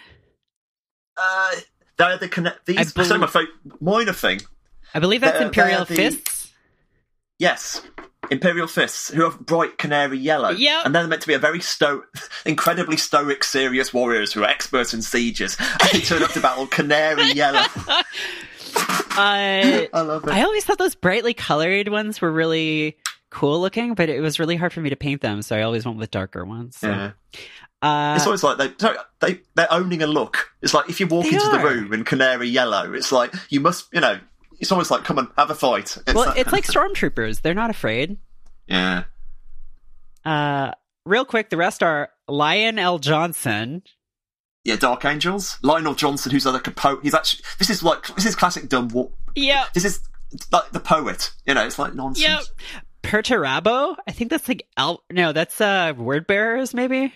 Uh, they're the connect. These. Believe- my favorite minor thing. I believe that's They're- Imperial they're the- Fists. Yes. Imperial Fists, who have bright canary yellow. Yep. And they're meant to be a very sto- incredibly stoic, serious warriors who are experts in sieges. And they turn up to battle canary yellow. Uh, I love it. I always thought those brightly colored ones were really cool looking, but it was really hard for me to paint them, so I always went with darker ones. So. yeah. Uh, It's always like they, they, they're owning a look. It's like if you walk into the room in canary yellow, it's like you must, you know, it's almost like, come on, have a fight. It's well, it's like stormtroopers; they're not afraid. Yeah. Uh, real quick, the rest are Lion El'Jonson. Yeah, Dark Angels. Lionel Johnson, who's like a poet. He's actually, this is like, this is classic dumb war. Yep. This is like the poet. You know, it's like nonsense. Yep. Perturabo. I think that's like Al. No, that's uh word bearers maybe.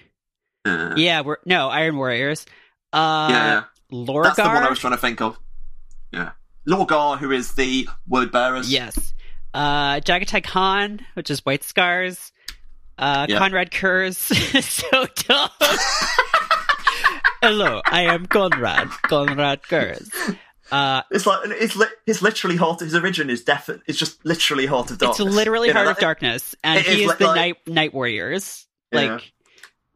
Yeah. Yeah, we're no Iron Warriors. Uh, yeah, yeah. Lorgar. That's the one I was trying to think of. Yeah. Lorgar, who is the word bearers. Yes. Uh, Jaghatai Khan, which is White Scars. Uh, Yeah. Konrad Curze. so dumb. Hello, I am Konrad. Konrad Curze. Uh, It's like it's li- it's literally heart. His origin is death. It's just literally heart of darkness. it's literally You know, Heart of Darkness, and he is is like- the like- Night Night Warriors. Yeah. Like,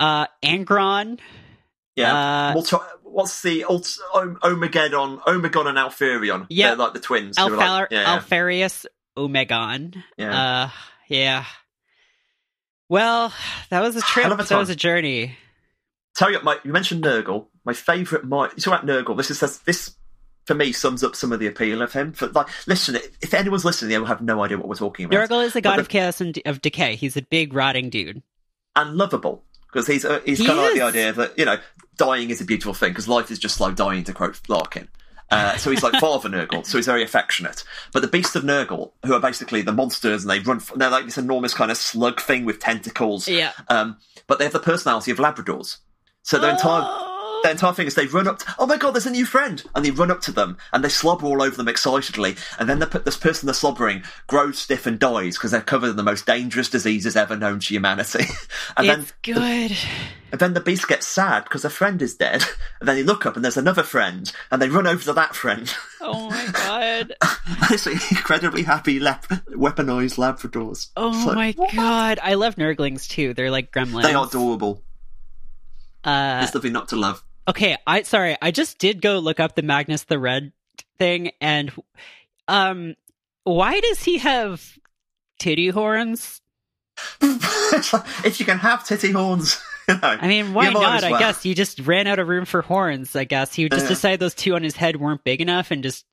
uh, Angron. Yeah. Uh, what's the ult- Om-? Omegon and Alfarion. Yeah. They're like the twins. Alphar- like, yeah. Alpharius Omegon. Yeah. Uh, yeah. Well, that was a trip. A That was a journey. Tell you, my, you mentioned Nurgle. My favourite, my you talk about Nurgle. This is this for me sums up some of the appeal of him. For like, listen, if anyone's listening, they will have no idea what we're talking about. Nurgle is the god But of chaos and of decay. He's a big rotting dude. and lovable because he's uh, he's He kind of like the idea that you know dying is a beautiful thing because life is just slow dying to quote Larkin. Uh, so he's like Father Nurgle, so he's very affectionate. But the Beasts of Nurgle, who are basically the monsters, and they run, they're like this enormous kind of slug thing with tentacles. Yeah. Um, but they have the personality of Labradors. So their entire Oh. Their entire thing is they run up. To, oh my god, there's a new friend, and they run up to them and they slobber all over them excitedly. And then the, this person they're slobbering grows stiff and dies because they're covered in the most dangerous diseases ever known to humanity. and then it's good. and then the beast gets sad because a friend is dead. And then they look up and there's another friend, and they run over to that friend. Oh my god. it's incredibly happy lap- weaponized Labradors. Oh like, my what? god. I love Nurglings too. They're like gremlins. They are adorable. Uh, There's nothing not to love. Okay, I sorry. I just did go look up the Magnus the Red thing and um why does he have titty horns? If you can have titty horns, you know. I mean, why not? as I guess he just ran out of room for horns, I guess. He just Yeah. decided those two on his head weren't big enough and just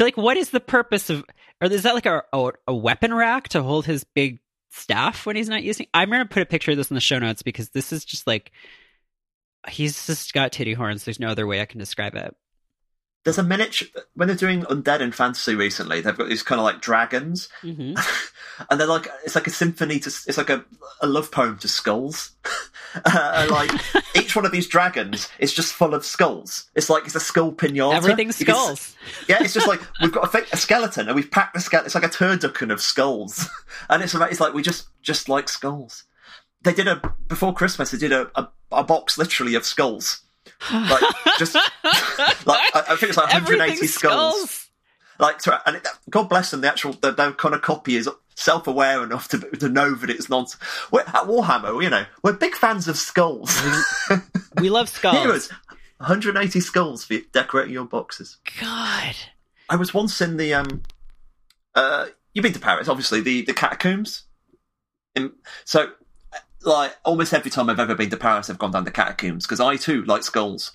like what is the purpose of or is that like a, a a weapon rack to hold his big staff when he's not using I'm gonna put a picture of this in the show notes because this is just like he's just got titty horns. There's no other way I can describe it. There's a miniature when they're doing undead in fantasy recently. They've got these kind of like dragons, hmm and they're like it's like a symphony to it's like a, a love poem to skulls. uh, like each one of these dragons is just full of skulls. It's like it's a skull pinata. Everything's skulls. Yeah, it's just like we've got a, fake, a skeleton and we've packed the skeleton. It's like a turducken of skulls, and it's it's like we just just like skulls. They did a before Christmas. They did a, a, a box literally of skulls. Like just like I, I think it's like 180 skulls. skulls. Like to, and it, God bless them. The actual the, the kind of copy is self aware enough to to know that it's nonsense. We're, at Warhammer, you know, we're big fans of skulls. We love skulls. Heroes, 180 skulls for decorating your boxes. God. I was once in the um uh you've been to Paris, obviously, the the catacombs. In, so like almost every time I've ever been to Paris I've gone down the catacombs because I too like skulls.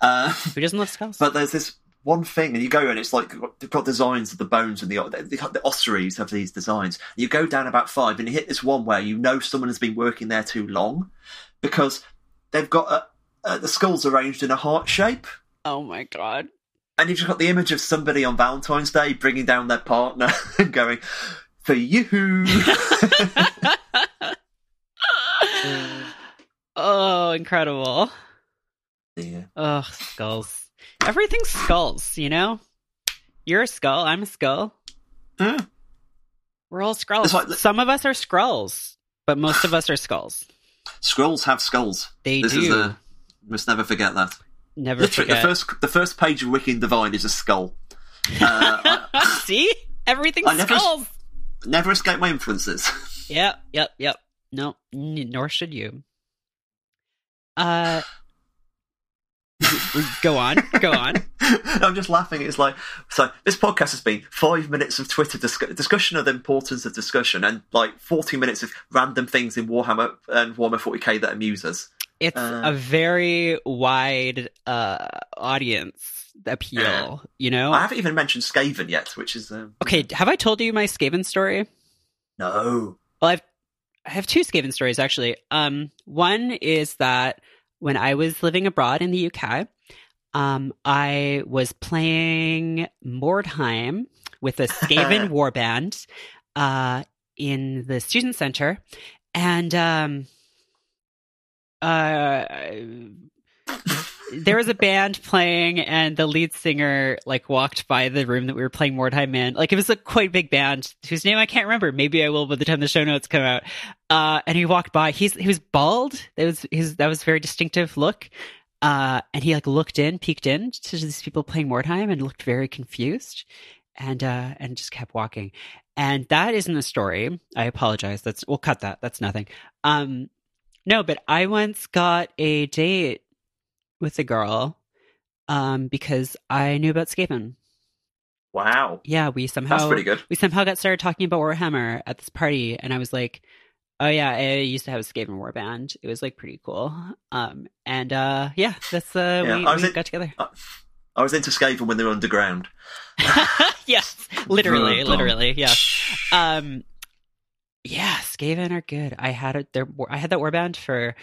Uh Who doesn't love skulls? but there's this one thing and you go and it's like they've got designs of the bones and the the, the ossuaries have these designs. You go down about five and you hit this one where you know someone has been working there too long because they've got a, uh, the skulls arranged in a heart shape. oh my god. And you've just got the image of somebody on Valentine's Day bringing down their partner and going, for you. oh, incredible. yeah. Oh, skulls. Everything's skulls, you know? You're a skull, I'm a skull. We're all skulls. Like- Some of us are skrulls, but most of us are skulls. Scrolls have skulls. They this do. is a must never forget that. Never Literally, forget. the first the first page of and Divine is a skull. Uh, I, See? Everything's I never- skulls. never escape my influences. Yep, yep, yep. No, n- nor should you. Uh, go on, go on. I'm just laughing. It's like so. This podcast has been five minutes of Twitter discu- discussion of the importance of discussion, and like 40 minutes of random things in Warhammer and Warhammer 40k that amuse us. It's Uh, a very wide uh audience appeal, Yeah. you know? I haven't even mentioned Skaven yet, which is um, Okay, have I told you my Skaven story? no. Well, I've I have two Skaven stories actually. Um, one is that when I was living abroad in the UK, um, I was playing Mordheim with a Skaven warband uh, in the student center, and um, uh, there was a band playing and the lead singer like walked by the room that we were playing Mordheim in. Like it was a quite big band whose name I can't remember. Maybe I will by the time the show notes come out. Uh, and he walked by. He's he was bald. That was his that was very distinctive look. Uh, and he like looked in, peeked in to these people playing Mordheim and looked very confused, and uh, and just kept walking. And that isn't a story. I apologize. That's we'll cut that. That's nothing. Um, no, but I once got a date with a girl um, because I knew about Skaven. Wow. Yeah, we somehow That's pretty good. we somehow got started talking about Warhammer at this party, and I was like, "Oh yeah, I used to have a Skaven warband. It was like pretty cool." Um, and uh, yeah, that's uh, Yeah, we, I was we in- got together. I was into Skaven when they were underground. yes, literally, literally, yeah. Um, yeah, Skaven are good. I had it there. I had that warband for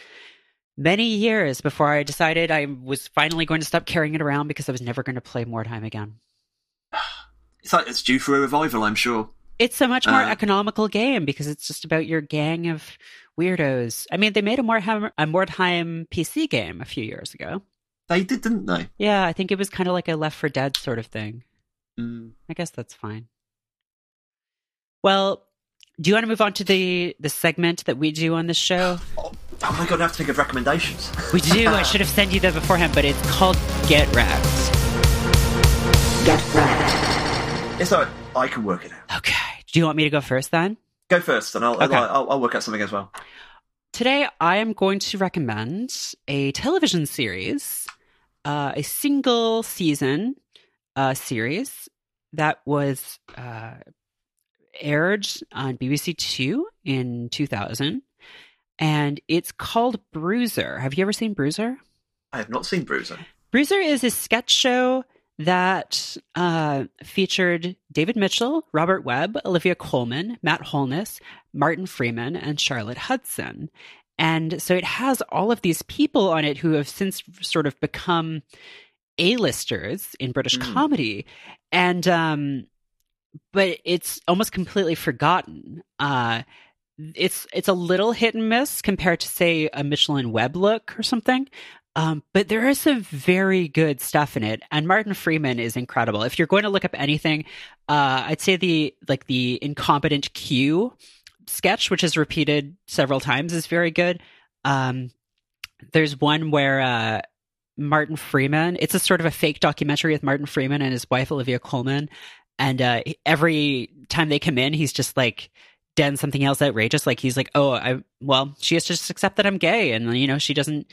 many years before I decided I was finally going to stop carrying it around because I was never going to play Mordheim again. It's like it's due for a revival, I'm sure. It's a much more Uh, economical game because it's just about your gang of weirdos. I mean, they made a Mordheim, a Mordheim PC game a few years ago. They did, didn't they? Yeah, I think it was kind of like a Left 4 Dead sort of thing. Mm. I guess that's fine. Well, do you want to move on to the the segment that we do on this show? Oh, oh my god, I have to think of recommendations. We do. I should have sent you that beforehand, but it's called Get Wrecked. It's alright. I can work it out. Okay. Do you want me to go first then? Go first, and I'll, Okay. I'll, I'll work out something as well. Today, I am going to recommend a television series, uh, a single season uh, series that was uh, aired on BBC Two in 2000. And it's called Bruiser. Have you ever seen Bruiser? I have not seen Bruiser. Bruiser is a sketch show that uh, featured David Mitchell, Robert Webb, Olivia Colman, Matt Holness, Martin Freeman, and Charlotte Hudson. And so it has all of these people on it who have since sort of become A-listers in British Mm. comedy. And um but it's almost completely forgotten. Uh it's it's a little hit and miss compared to say a Mitchell and Webb look or something. Um, but there is some very good stuff in it, and Martin Freeman is incredible. If you're going to look up anything, uh, I'd say the like the incompetent Q sketch, which is repeated several times, is very good. Um, there's one where uh, Martin Freeman. It's a sort of a fake documentary with Martin Freeman and his wife Olivia Colman, and uh, every time they come in, he's just like done something else outrageous. Like he's like, "Oh, I well, she has to just accept that I'm gay," and you know, she doesn't.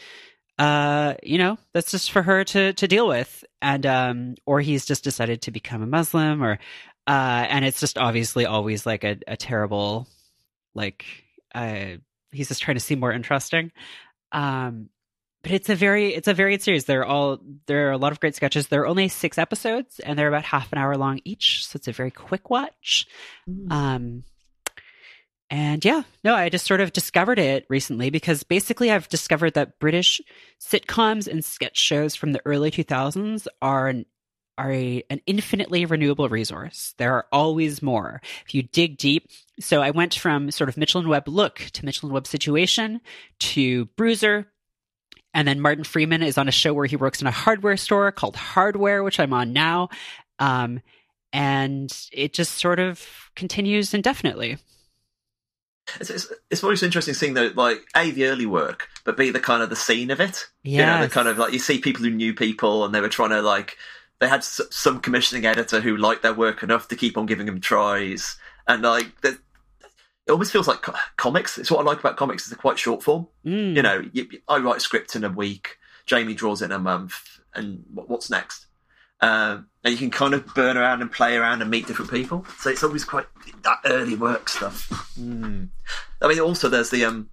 Uh, you know, that's just for her to to deal with, and um, or he's just decided to become a Muslim, or uh, and it's just obviously always like a, a terrible, like, uh, he's just trying to seem more interesting. Um, but it's a very it's a very good series. They're all there are a lot of great sketches. There are only six episodes, and they're about half an hour long each, so it's a very quick watch. Um, and yeah, no, I just sort of discovered it recently because basically I've discovered that British sitcoms and sketch shows from the early 2000s are an, are a, an infinitely renewable resource. There are always more if you dig deep. So I went from sort of Mitchell and Webb look to Mitchell and Webb situation to Bruiser. And then Martin Freeman is on a show where he works in a hardware store called Hardware, which I'm on now. Um, and it just sort of continues indefinitely. It's, it's, it's always interesting seeing though, like a the early work, but b the kind of the scene of it. You know, the kind of like you see people who knew people, and they were trying to like they had s- some commissioning editor who liked their work enough to keep on giving them tries, and like that. It almost feels like co- comics. It's what I like about comics is they're quite short form. Mm. You know, you, I write a script in a week. Jamie draws it in a month, and what, what's next? Um, and you can kind of burn around and play around and meet different people. So it's always quite that early work stuff. Mm. I mean, also there's the um,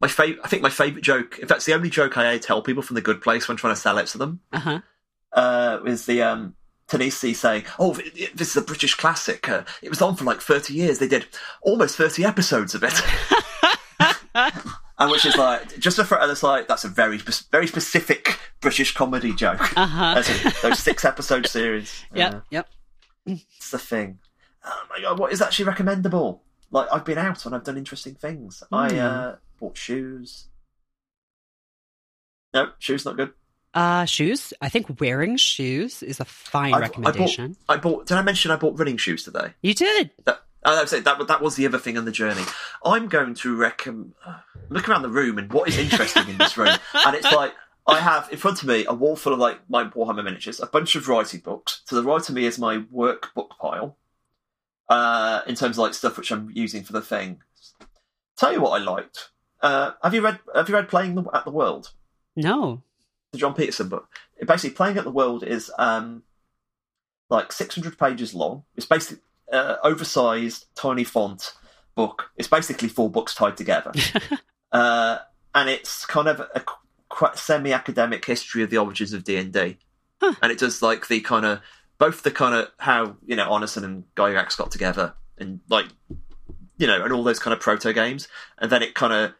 my favorite. I think my favorite joke. In fact, it's the only joke I tell people from the Good Place when trying to sell it to them. Uh-huh. Uh, is the um, Tahani saying, "Oh, this is a British classic. Uh, it was on for like thirty years. They did almost thirty episodes of it." And which is like just a and it's like that's a very very specific British comedy joke. Uh-huh. Those six episode series. Yep, Uh, yep. it's the thing. Oh my god, what is actually recommendable? Like I've been out and I've done interesting things. I Hmm. uh, bought shoes. No, shoes not good. Uh shoes. I think wearing shoes is a fine I- recommendation. I bought, I bought. Did I mention I bought running shoes today? you did. That, oh, that, was it. that, that was the other thing on the journey. I'm going to recommend. Look around the room and what is interesting in this room, and it's like I have in front of me a wall full of like my Warhammer miniatures, a bunch of writing books. To the right of me is my workbook pile, uh, in terms of like stuff which I'm using for the thing. Tell you what I liked. Uh, have you read Have you read Playing the, at the World? No. the Jon Peterson book. Basically, playing at the world is um, like 600 pages long. It's basically uh, oversized, tiny font book. It's basically four books tied together, uh, and it's kind of a semi-academic history of the origins of D and D, and it does like the kind of both the kind of how you know Arneson and Gygax got together and like you know and all those kind of proto games, and then it kind of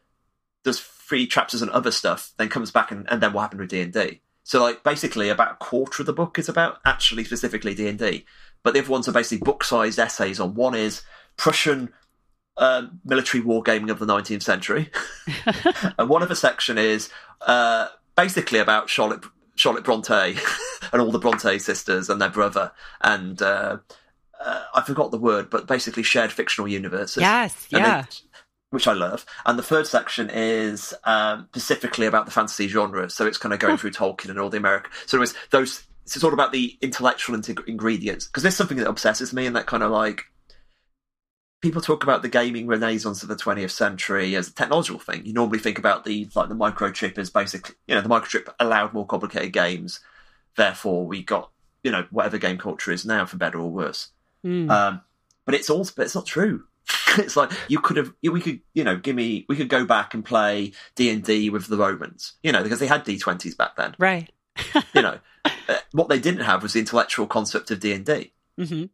does three chapters and other stuff, then comes back and, and then what happened with D and D. So like basically about a quarter of the book is about actually specifically D and D, but the other ones are basically book-sized essays on one is Prussian uh, military wargaming of the 19th century, and one of the section is uh, basically about Charlotte Charlotte Bronte and all the Bronte sisters and their brother and. Uh, uh, I forgot the word, but basically shared fictional universes. Yes, yeah. Which I love. And the third section is um, specifically about the fantasy genre. So it's kind of going through Tolkien and all the American. So it was those. It's all about the intellectual ingredients because there's something that obsesses me, and that kind of like people talk about the gaming renaissance of the 20th century as a technological thing. You normally think about the like the microchip as basically you know the microchip allowed more complicated games. Therefore, we got you know whatever game culture is now for better or worse. Mm. Um, but it's all but it's not true. it's like you could have we could you know give me we could go back and play D and D with the Romans you know because they had D twenties back then right you know uh, what they didn't have was the intellectual concept of D and D mm-hmm.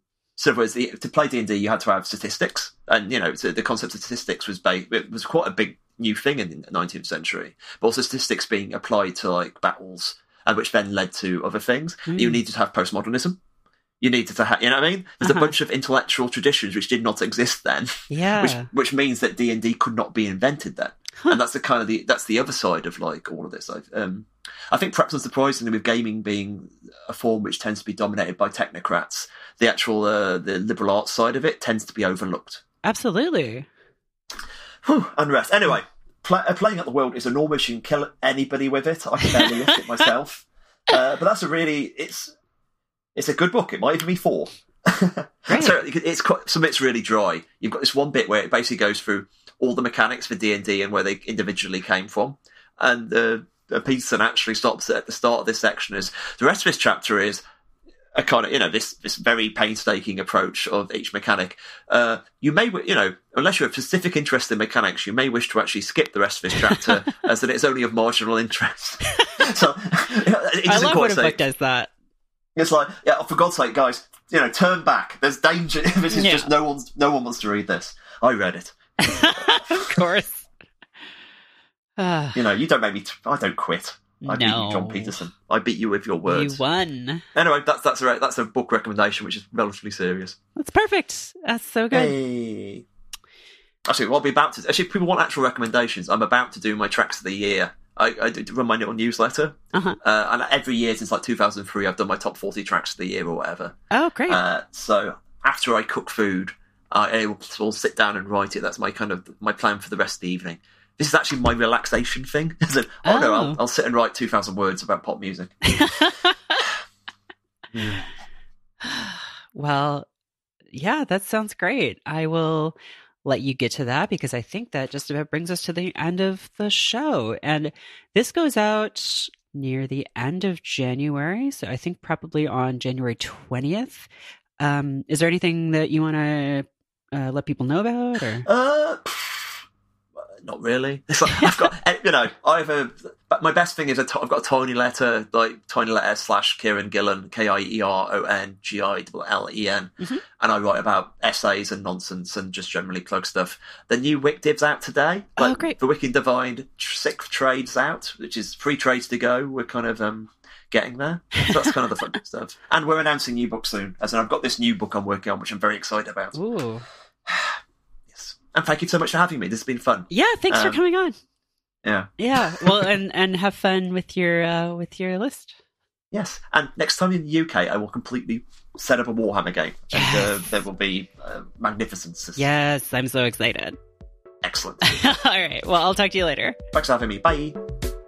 So was the, to play D and D you had to have statistics and you know so the concept of statistics was ba- it was quite a big new thing in the 19th century but also statistics being applied to like battles and which then led to other things Mm. you needed to have postmodernism you needed to have you know what I mean there's Uh-huh. a bunch of intellectual traditions which did not exist then yeah which which means that D and D could not be invented then, Huh. and that's the kind of the that's the other side of like all of this. Um, I think perhaps unsurprisingly, with gaming being a form which tends to be dominated by technocrats, the actual uh, the liberal arts side of it tends to be overlooked. absolutely Whew, unrest. Anyway, uh, playing at the world is enormous. You can kill anybody with it. I can barely lift it myself, uh, but that's a really it's it's a good book. It might even be four. So it's quite, some bit's really dry. You've got this one bit where it basically goes through all the mechanics for D and D and where they individually came from, and uh, uh, Peterson actually stops at the start of this section. Is the rest of this chapter is a kind of you know this this very painstaking approach of each mechanic. Uh, you may you know unless you have specific interest in mechanics, you may wish to actually skip the rest of this chapter as that it's only of marginal interest. so it I doesn't love quite when a say- book does that it's like, yeah, for God's sake, guys, you know, turn back. There's danger. this is Yeah. just no one's no one wants to read this. I read it. of course You know, you don't make me. T- I don't quit. I beat you, Jon Peterson. I beat you with your words. you won Anyway, that's that's a that's a book recommendation, which is relatively serious. that's perfect that's so good Hey. Actually, what I'll be about to actually, if people want actual recommendations. I'm about to do my tracks of the year. I, I run my little newsletter, Uh-huh. uh, and every year since like 2003, I've done my top 40 tracks of the year or whatever. oh great Uh, so after I cook food, I will will sit down and write it. That's my kind of my plan for the rest of the evening. This is actually my relaxation thing. As in, oh, no, Oh. I'll, I'll sit and write two thousand words about pop music. well, yeah, that sounds great. I will let you get to that because I think that just about brings us to the end of the show. And this goes out near the end of January. So I think probably on January 20th. Um, is there anything that you want to uh, let people know about? Or? Uh, not really. It's like, I've got, eh, you know, I have a. But my best thing is a t- I've got a tiny letter, like tiny letter slash Kieron Gillen, K I E R O N G I L E N, Mhm. and I write about essays and nonsense and just generally plug stuff. The new WicDiv's out today. Oh, great. The Wicked Divine sixth trades out, which is three trades to go. We're kind of um getting there. So that's kind of the fun stuff. And we're announcing new books soon. As in, I've got this new book I'm working on, which I'm very excited about. Ooh. Yes. And thank you so much for having me. This has been fun. Yeah, thanks for Um, coming on. Yeah. Yeah. Well, and and have fun with your uh with your list. Yes. And next time in the UK, I will completely set up a Warhammer game. And uh, there will be uh, magnificence. Yes, I'm so excited. Excellent. All right. Well, I'll talk to you later. Thanks for having me. Bye.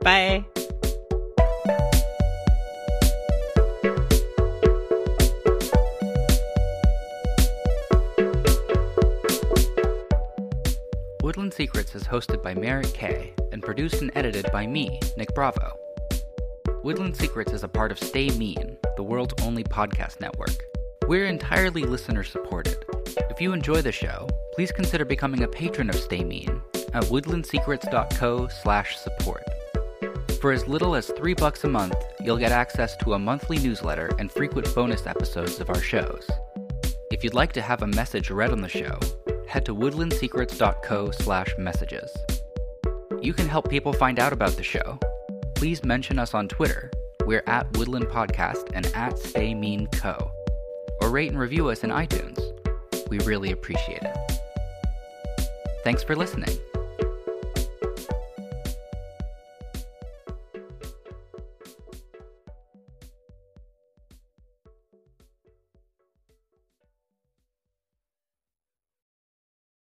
Bye. Secrets is hosted by Merritt K and produced and edited by me, Nick Bravo. Woodland Secrets is a part of Stay Mean, the world's only podcast network. We're entirely listener supported. If you enjoy the show, please consider becoming a patron of Stay Mean at woodlandsecrets.co slash support. For as little as three bucks a month, you'll get access to a monthly newsletter and frequent bonus episodes of our shows. If you'd like to have a message read on the show, head to woodlandsecrets.co slash messages. You can help people find out about the show. Please mention us on Twitter. We're at Woodland Podcast and at Stay Mean Co. Or rate and review us in iTunes. We really appreciate it. Thanks for listening.